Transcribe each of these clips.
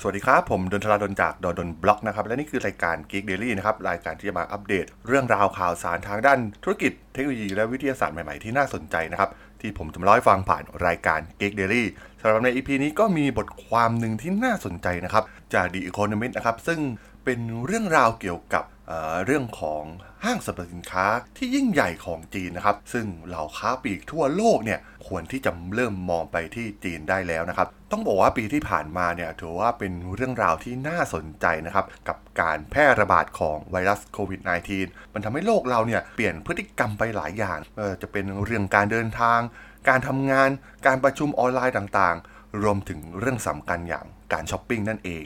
สวัสดีครับ ผมดนทราดนจากดนดนบล็อกนะครับ และนี่คือรายการ Geek Daily นะครับ รายการที่จะมาอัปเดต เรื่องราวข่าวสารทางด้านธุรกิจเทคโนโลยีและวิทยาศาสตร์ใหม่ ๆ ที่น่าสนใจนะครับ ที่ผมจะมาเล่าให้ฟังผ่านรายการ Geek Daily สำหรับใน EP นี้ก็มีบทความหนึ่งที่น่าสนใจนะครับ จาก The Economist นะครับซึ่งเป็นเรื่องราวเกี่ยวกับ เรื่องของห้างสรรพสินค้าที่ยิ่งใหญ่ของจีนนะครับ ซึ่งเหล่าค้าปลีกทั่วโลกเนี่ยควรที่จะเริ่มมองไปที่จีนได้แล้วนะครับ ต้องบอกว่าปีที่ผ่านมาเนี่ยถือว่าเป็นเรื่องราวที่น่าสนใจนะครับ กับการแพร่ระบาดของไวรัสโควิด -19 มันทำให้โลกเราเนี่ยเปลี่ยนพฤติกรรมไปหลายอย่างจะเป็นเรื่องการเดินทาง การทำงาน การประชุมออนไลน์ต่างๆ รวมถึงเรื่องสำคัญอย่างการช้อปปิ้งนั่นเอง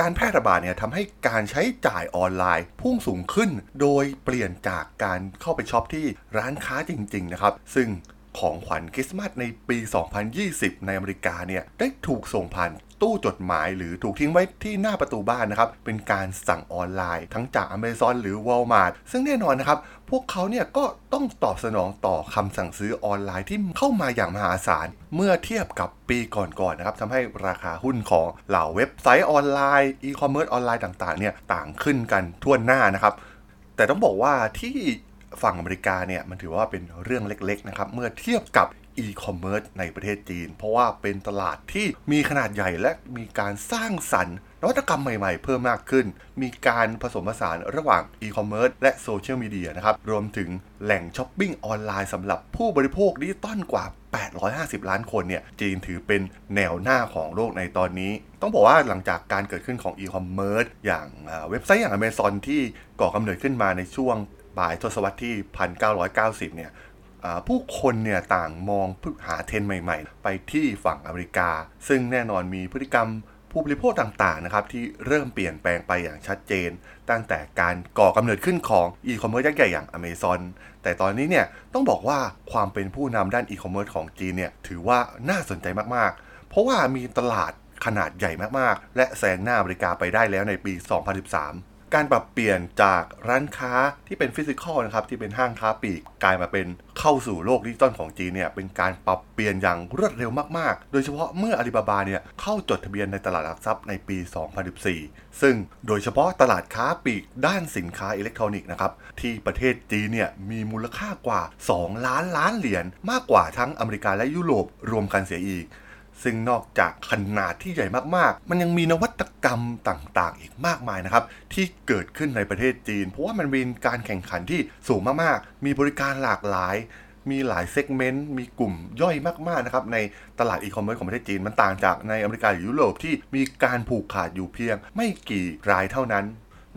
การแพร่ระบาดเนี่ยทำให้การใช้จ่ายออนไลน์ พุ่งสูงขึ้น โดยเปลี่ยนจากการเข้าไปช็อปที่ร้านค้าจริง ๆ นะครับ ซึ่งของขวัญคริสต์มาสในปี 2020 ในอเมริกาเนี่ยได้ถูกส่งผ่าน ตู้จดหมายหรือถูกทิ้งไว้ที่หน้าประตูบ้านนะครับ เป็นการสั่งออนไลน์ ทั้งจาก Amazon หรือ Walmart ซึ่งแน่นอนนะครับ พวกเขาเนี่ยก็ต้องตอบสนองต่อคำสั่งซื้อออนไลน์ที่เข้ามาอย่างมหาศาล เมื่อเทียบกับปีก่อนๆนะครับทำให้ราคาหุ้นของเหล่าเว็บไซต์ออนไลน์อีคอมเมิร์ซออนไลน์ต่างๆเนี่ยต่างขึ้นกันทั่วหน้านะครับแต่ต้องบอกว่าที่ ฝั่งอเมริกาเนี่ยมันถือว่าเป็นเรื่องเล็กๆนะครับเมื่อเทียบกับอีคอมเมิร์ซในประเทศจีน เพราะว่าเป็นตลาดที่มีขนาดใหญ่และมีการสร้างสรรค์นวัตกรรมใหม่ๆ เพิ่มมากขึ้น มีการผสมผสานระหว่างอีคอมเมิร์ซและโซเชียลมีเดียนะครับ รวมถึงแหล่งช้อปปิ้งออนไลน์สำหรับผู้บริโภคดิจิตอลกว่า 850 ล้านคนเนี่ย จีนถือเป็นแนวหน้าของโลกในตอนนี้ ต้องบอกว่าหลังจากการเกิดขึ้นของอีคอมเมิร์ซอย่างเว็บไซต์อย่าง Amazon ที่ก่อกำเนิดขึ้นมาในช่วง ปลายทศวรรษที่ 1990 เนี่ยผู้คนเนี่ยต่างมองพึ่งหาเทรนด์ใหม่ๆ ไปที่ฝั่งอเมริกา ซึ่งแน่นอนมีพฤติกรรมผู้บริโภคต่างๆนะครับที่เริ่มเปลี่ยนแปลงไปอย่างชัดเจน ตั้งแต่การก่อกำเนิดขึ้นของอีคอมเมิร์ซยักษ์ใหญ่อย่าง Amazon แต่ตอนนี้เนี่ยต้องบอกว่าความเป็นผู้นำด้านอีคอมเมิร์ซของจีนเนี่ยถือว่าน่าสนใจมากๆ เพราะว่ามีตลาดขนาดใหญ่มากๆ และแซงหน้าอเมริกาไปได้แล้วในปี 2013 การปรับเปลี่ยนจากร้านค้าที่เป็น physical นะครับที่เป็นห้างค้าปลีกกลายมาเป็นเข้าสู่โลกดิจิตอลของจีนเนี่ยเป็นการปรับเปลี่ยนอย่างรวดเร็วมากๆ โดยเฉพาะเมื่ออาลีบาบาเนี่ยเข้าจดทะเบียนในตลาดหลักทรัพย์ในปี 2014 ซึ่งโดยเฉพาะตลาดค้าปลีกด้านสินค้าอิเล็กทรอนิกส์นะครับที่ประเทศจีนเนี่ยมีมูลค่ากว่า 2 ล้านล้านเหรียญมากกว่าทั้งอเมริกาและยุโรปรวมกันเสียอีก ซึ่งนอกจากขนาดที่ใหญ่มากๆ มันยังมีนวัตกรรมต่างๆ อีกมากมายนะครับ ที่เกิดขึ้นในประเทศจีน เพราะว่ามันเป็นการแข่งขันที่สูงมากๆ มีบริการหลากหลาย มีหลาย segment มีกลุ่มย่อยมากๆนะครับในตลาดอีคอมเมิร์ซของประเทศจีน มันต่างจากในอเมริกาหรือยุโรปที่มีการผูกขาดอยู่เพียง ไม่กี่รายเท่านั้น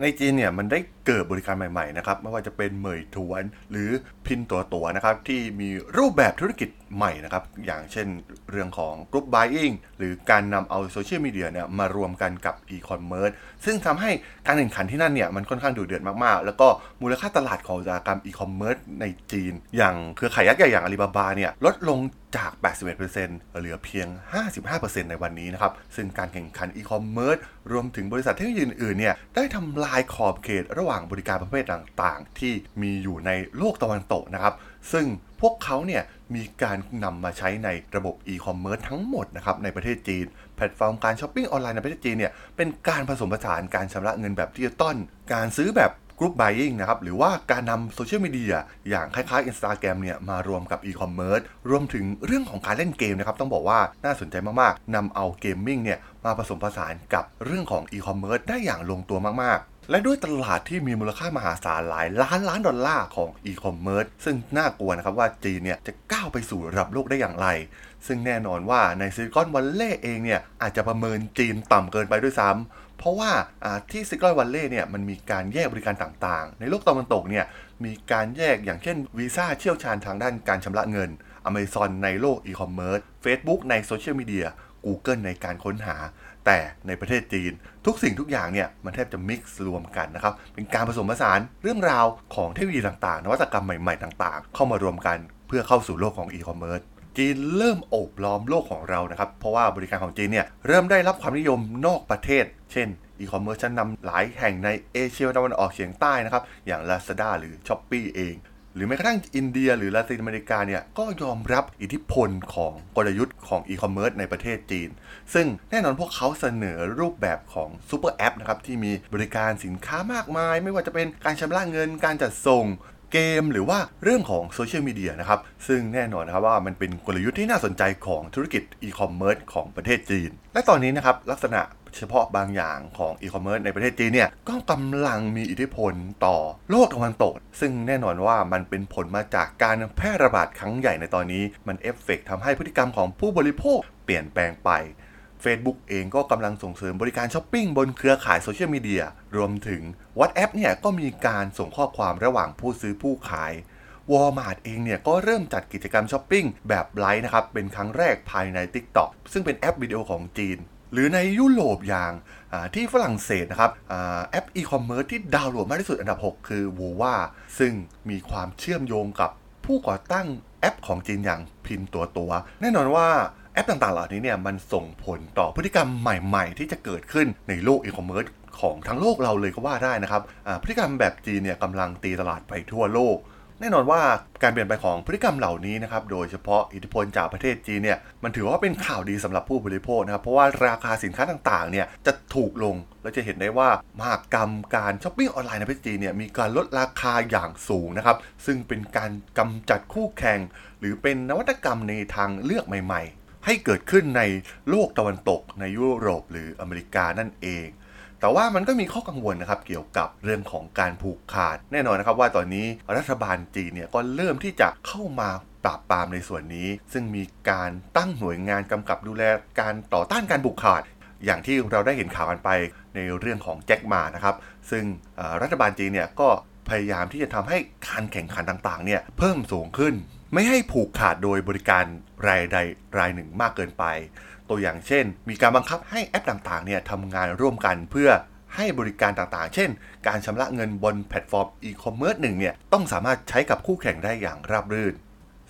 ในจีนเนี่ยมันได้ เกิดบริการใหม่ๆนะครับไม่ว่าจะเป็นเหมยถวน หรือพินตัวตัวนะครับที่มีรูปแบบธุรกิจใหม่นะครับอย่างเช่นเรื่องของกรุ๊ปบ u ย i n g หรือการนำเอาโซเชียลมีเดียเนี่ยมารวมกันกับอีคอมเมิร์ซซึ่งทำให้การแข่งขันที่นั่นเนี่ยมันค่อนข้างดุเดือดมากๆ แล้วก็มูลค่าตลาดของอุตสาหกรรมอีคอมเมิร์ซในจีน อย่างเครือข่ายยักษ์ใหญ่อย่างอาลีบาบาเนี่ยลดลงจาก 81%เหลือเพียง 55%ในวันนี้นะครับ ซึ่งการแข่งขันอีคอมเมิร์ซรวมถึงบริษัทเทคโนโลยีอื่นๆเนี่ยได้ทำลายขอบเขตระหว่างบริการประเภทต่างๆ ที่มีอยู่ในโลกตะวันตกนะครับ ซึ่งพวกเขาเนี่ยมีการนำมาใช้ในระบบอีคอมเมิร์ซทั้งหมดนะครับในประเทศจีน แพลตฟอร์มการช้อปปิ้งออนไลน์ในประเทศจีนเนี่ยเป็นการผสมผสานการชำระเงินแบบดิจิตอลการซื้อแบบกรุ๊ปบ u ย i n g นะครับหรือว่าการนำโซเชียลมีเดียอย่างคล้ายๆ Instagram เนี่ยมารวมกับอีคอมเมิร์ซรวมถึงเรื่องของการเล่นเกมนะครับต้องบอกว่าน่าสนใจมากๆนำเอา gaming เนี่ยมาผสมผสานกับเรื่องของอีคอมเมิร์ซได้อย่างลงตัวมากๆ และด้วยตลาดที่มีมูลค่ามหาศาลหลายล้านล้านดอลลาร์ของอีคอมเมิร์ซซึ่งน่ากลัวนะครับว่าจีนเนี่ยจะก้าวไปสู่ระดับโลกได้อย่างไร ซึ่งแน่นอนว่าในซิลิคอนวัลเลย์เองเนี่ยอาจจะประเมินจีนต่ำเกินไปด้วยซ้ำเพราะว่าที่ซิลิคอนวัลเลย์เนี่ยมันมีการแยกบริการต่างๆ ในโลกตะวันตกเนี่ยมีการแยกอย่างเช่นวีซ่าเชี่ยวชาญทางด้านการชำระเงิน Amazon ในโลกอีคอมเมิร์ซ Facebook ในโซเชียลมีเดีย Google ในการค้นหา แต่ในประเทศจีน ทุกสิ่งทุกอย่างเนี่ยมันแทบจะ mix รวมกันนะครับ เป็นการผสมผสานเรื่องราวของเทคโนโลยีต่างๆ นวัตกรรมใหม่ๆต่างๆ เข้ามารวมกันเพื่อเข้าสู่โลกของอีคอมเมิร์ซจีนเริ่มโอบล้อมโลกของเรานะครับ เพราะว่าบริการของจีนเนี่ยเริ่มได้รับความนิยมนอกประเทศ เช่นอีคอมเมิร์ซชั้นนำหลายแห่งในเอเชียตะวันออกเฉียงใต้นะครับ อย่าง Lazada หรือ Shopee เอง หรือแม้กระทั่งอินเดีย หรือลาตินอเมริกาเนี่ยก็ยอมรับอิทธิพลของกลยุทธ์ของอีคอมเมิร์ซในประเทศจีน ซึ่งแน่นอนพวกเขาเสนอรูปแบบของซูเปอร์แอปนะครับที่มีบริการสินค้ามากมาย ไม่ว่าจะเป็นการชำระเงินการจัดส่งเกมหรือว่าเรื่องของโซเชียลมีเดียนะครับ ซึ่งแน่นอนนะครับว่ามันเป็นกลยุทธ์ที่น่าสนใจของธุรกิจอีคอมเมิร์ซของประเทศจีน และตอนนี้นะครับลักษณะ เฉพาะบางอย่างของอีคอมเมิร์ซในประเทศจีนเนี่ยก็กำลังมีอิทธิพลต่อโลกตะวันตก ซึ่งแน่นอนว่ามันเป็นผลมาจากการแพร่ระบาดครั้งใหญ่ในตอนนี้ มันเอฟเฟกทำให้พฤติกรรมของผู้บริโภคเปลี่ยนแปลงไป Facebook เองก็กำลังส่งเสริมบริการช้อปปิ้งบนเครือข่ายโซเชียลมีเดียรวมถึง WhatsApp เนี่ยก็มีการส่งข้อความระหว่างผู้ซื้อผู้ขาย Walmart เองเนี่ยก็เริ่มจัดกิจกรรมช้อปปิ้งแบบไลฟ์นะครับ เป็นครั้งแรกภายใน TikTok ซึ่งเป็นแอปวิดีโอของจีน หรือในยุโรปอย่างที่ฝรั่งเศสนะครับแอปอีคอมเมิร์ซที่ดาวน์โหลดมากที่สุดอันดับ 6 คือ w o w a ซึ่งมีความเชื่อมโยงกับผู้ก่อตั้งแอปของจีนอย่าง Pinduoduo แน่นอนว่าแอปต่างๆเหล่านี้เนี่ยมันส่งผลต่อพฤติกรรมใหม่ๆ ที่จะเกิดขึ้นในโลกอีคอมเมิร์ซของทั้งโลกเราเลยก็ว่าได้นะครับพฤติกรรมแบบจีนเนี่ยกำลังตีตลาดไปทั่วโลก แน่นอนว่าการเปลี่ยนไปของพฤติกรรมเหล่านี้นะครับ โดยเฉพาะอิทธิพลจากประเทศจีนเนี่ย มันถือว่าเป็นข่าวดีสำหรับผู้บริโภคนะครับ เพราะว่าราคาสินค้าต่างๆ เนี่ยจะถูกลงและจะเห็นได้ว่ามหากรรมการช้อปปิ้งออนไลน์ในประเทศจีนเนี่ยมีการลดราคาอย่างสูงนะครับ ซึ่งเป็นการกำจัดคู่แข่ง หรือเป็นนวัตกรรมในทางเลือกใหม่ ๆ ให้เกิดขึ้นในโลกตะวันตกในยุโรปหรืออเมริกานั่นเอง แต่ว่ามันก็มีข้อกังวลนะครับเกี่ยวกับเรื่องของการผูกขาด แน่นอนนะครับว่าตอนนี้รัฐบาลจีนเนี่ยก็เริ่มที่จะเข้ามาปราบปรามในส่วนนี้ ซึ่งมีการตั้งหน่วยงานกำกับดูแลการต่อต้านการผูกขาด อย่างที่เราได้เห็นข่าวกันไปในเรื่องของแจ็คมานะครับซึ่งรัฐบาลจีนเนี่ยก็พยายามที่จะทำให้การแข่งขันต่างๆ เนี่ยเพิ่มสูงขึ้น ไม่ให้ผูกขาดโดยบริการรายใดรายหนึ่งมากเกินไป ตัวอย่างเช่น มีการบังคับให้แอปต่างๆเนี่ยทำงานร่วมกันเพื่อให้บริการต่างๆ เช่น การชำระเงินบนแพลตฟอร์มอีคอมเมิร์ซหนึ่งเนี่ยต้องสามารถใช้กับคู่แข่งได้อย่างราบรื่น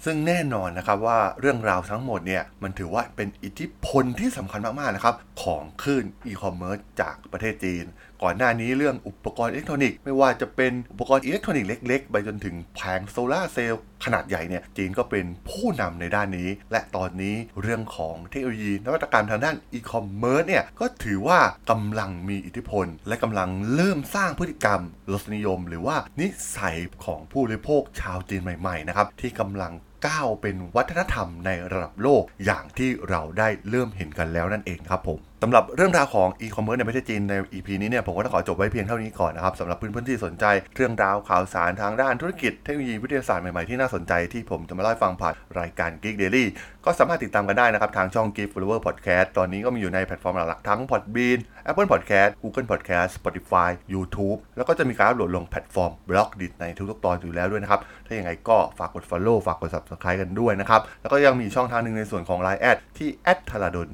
ซึ่งแน่นอนนะครับว่าเรื่องราวทั้งหมดเนี่ยมันถือว่าเป็นอิทธิพลที่สำคัญมากๆนะครับของคลื่นอีคอมเมิร์ซจากประเทศจีน ก่อนหน้านี้เรื่องอุปกรณ์อิเล็กทรอนิกส์ไม่ว่าจะเป็นอุปกรณ์อิเล็กทรอนิกส์เล็ก ๆ ไปจนถึงแผงโซลาเซลล์ขนาดใหญ่เนี่ยจีนก็เป็นผู้นำในด้านนี้ และตอนนี้เรื่องของเทคโนโลยีนวัตกรรมทางด้านอีคอมเมิร์ซเนี่ยก็ถือว่ากำลังมีอิทธิพล และกำลังเริ่มสร้างพฤติกรรมรสนิยม หรือว่านิสัยของผู้บริโภคชาวจีนใหม่ๆนะครับที่กำลังก้าวเป็นวัฒนธรรมในระดับโลกอย่างที่เราได้เริ่มเห็นกันแล้วนั่นเองครับผม สำหรับเรื่องราวของอีคอมเมิร์ซในประเทศจีนใน EP นี้เนี่ยผมก็ต้องขอจบไว้เพียงเท่านี้ก่อนนะครับสำหรับเพื่อนๆที่สนใจเรื่องราวข่าวสารทางด้านธุรกิจเทคโนโลยีวิทยาศาสตร์ใหม่ๆที่น่าสนใจที่ผมจะมาเล่าฟังผ่านรายการ Geek Daily ก็สามารถติดตามกันได้นะครับ ทางช่อง Geek Forever Podcast ตอนนี้ก็มีอยู่ในแพลตฟอร์มหลักๆทั้ง Podbean Apple Podcast Google Podcast Spotify YouTube แล้วก็จะมีการอัปโหลดลงแพลตฟอร์ม Blockdit ในทุกๆตอนอยู่แล้วด้วยนะครับถ้าอย่างไรก็ฝากกด Follow ฝากกด Subscribe กันด้วยนะครับแล้วก็ยังมีช่องทางหนึ่งในส่วนของ Line ที่ t h a l a d o n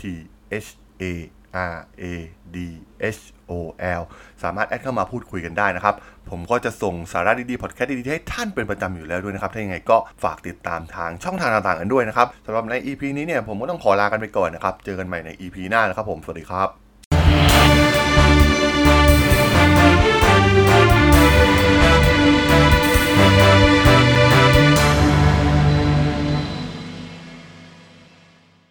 t h A R A D H O L สามารถแอดเข้ามาพูดคุยกันได้นะครับ ผมก็จะส่งสาระดีๆ พอดแคสต์ดีๆ ให้ท่านเป็นประจำอยู่แล้วด้วยนะครับ ถ้าอย่างไรก็ฝากติดตามทางช่องทางต่างๆกันด้วยนะครับสำหรับใน EP นี้เนี่ยผมก็ต้องขอลากันไปก่อนนะครับ เจอกันใหม่ใน EP หน้านะครับผม สวัสดีครับ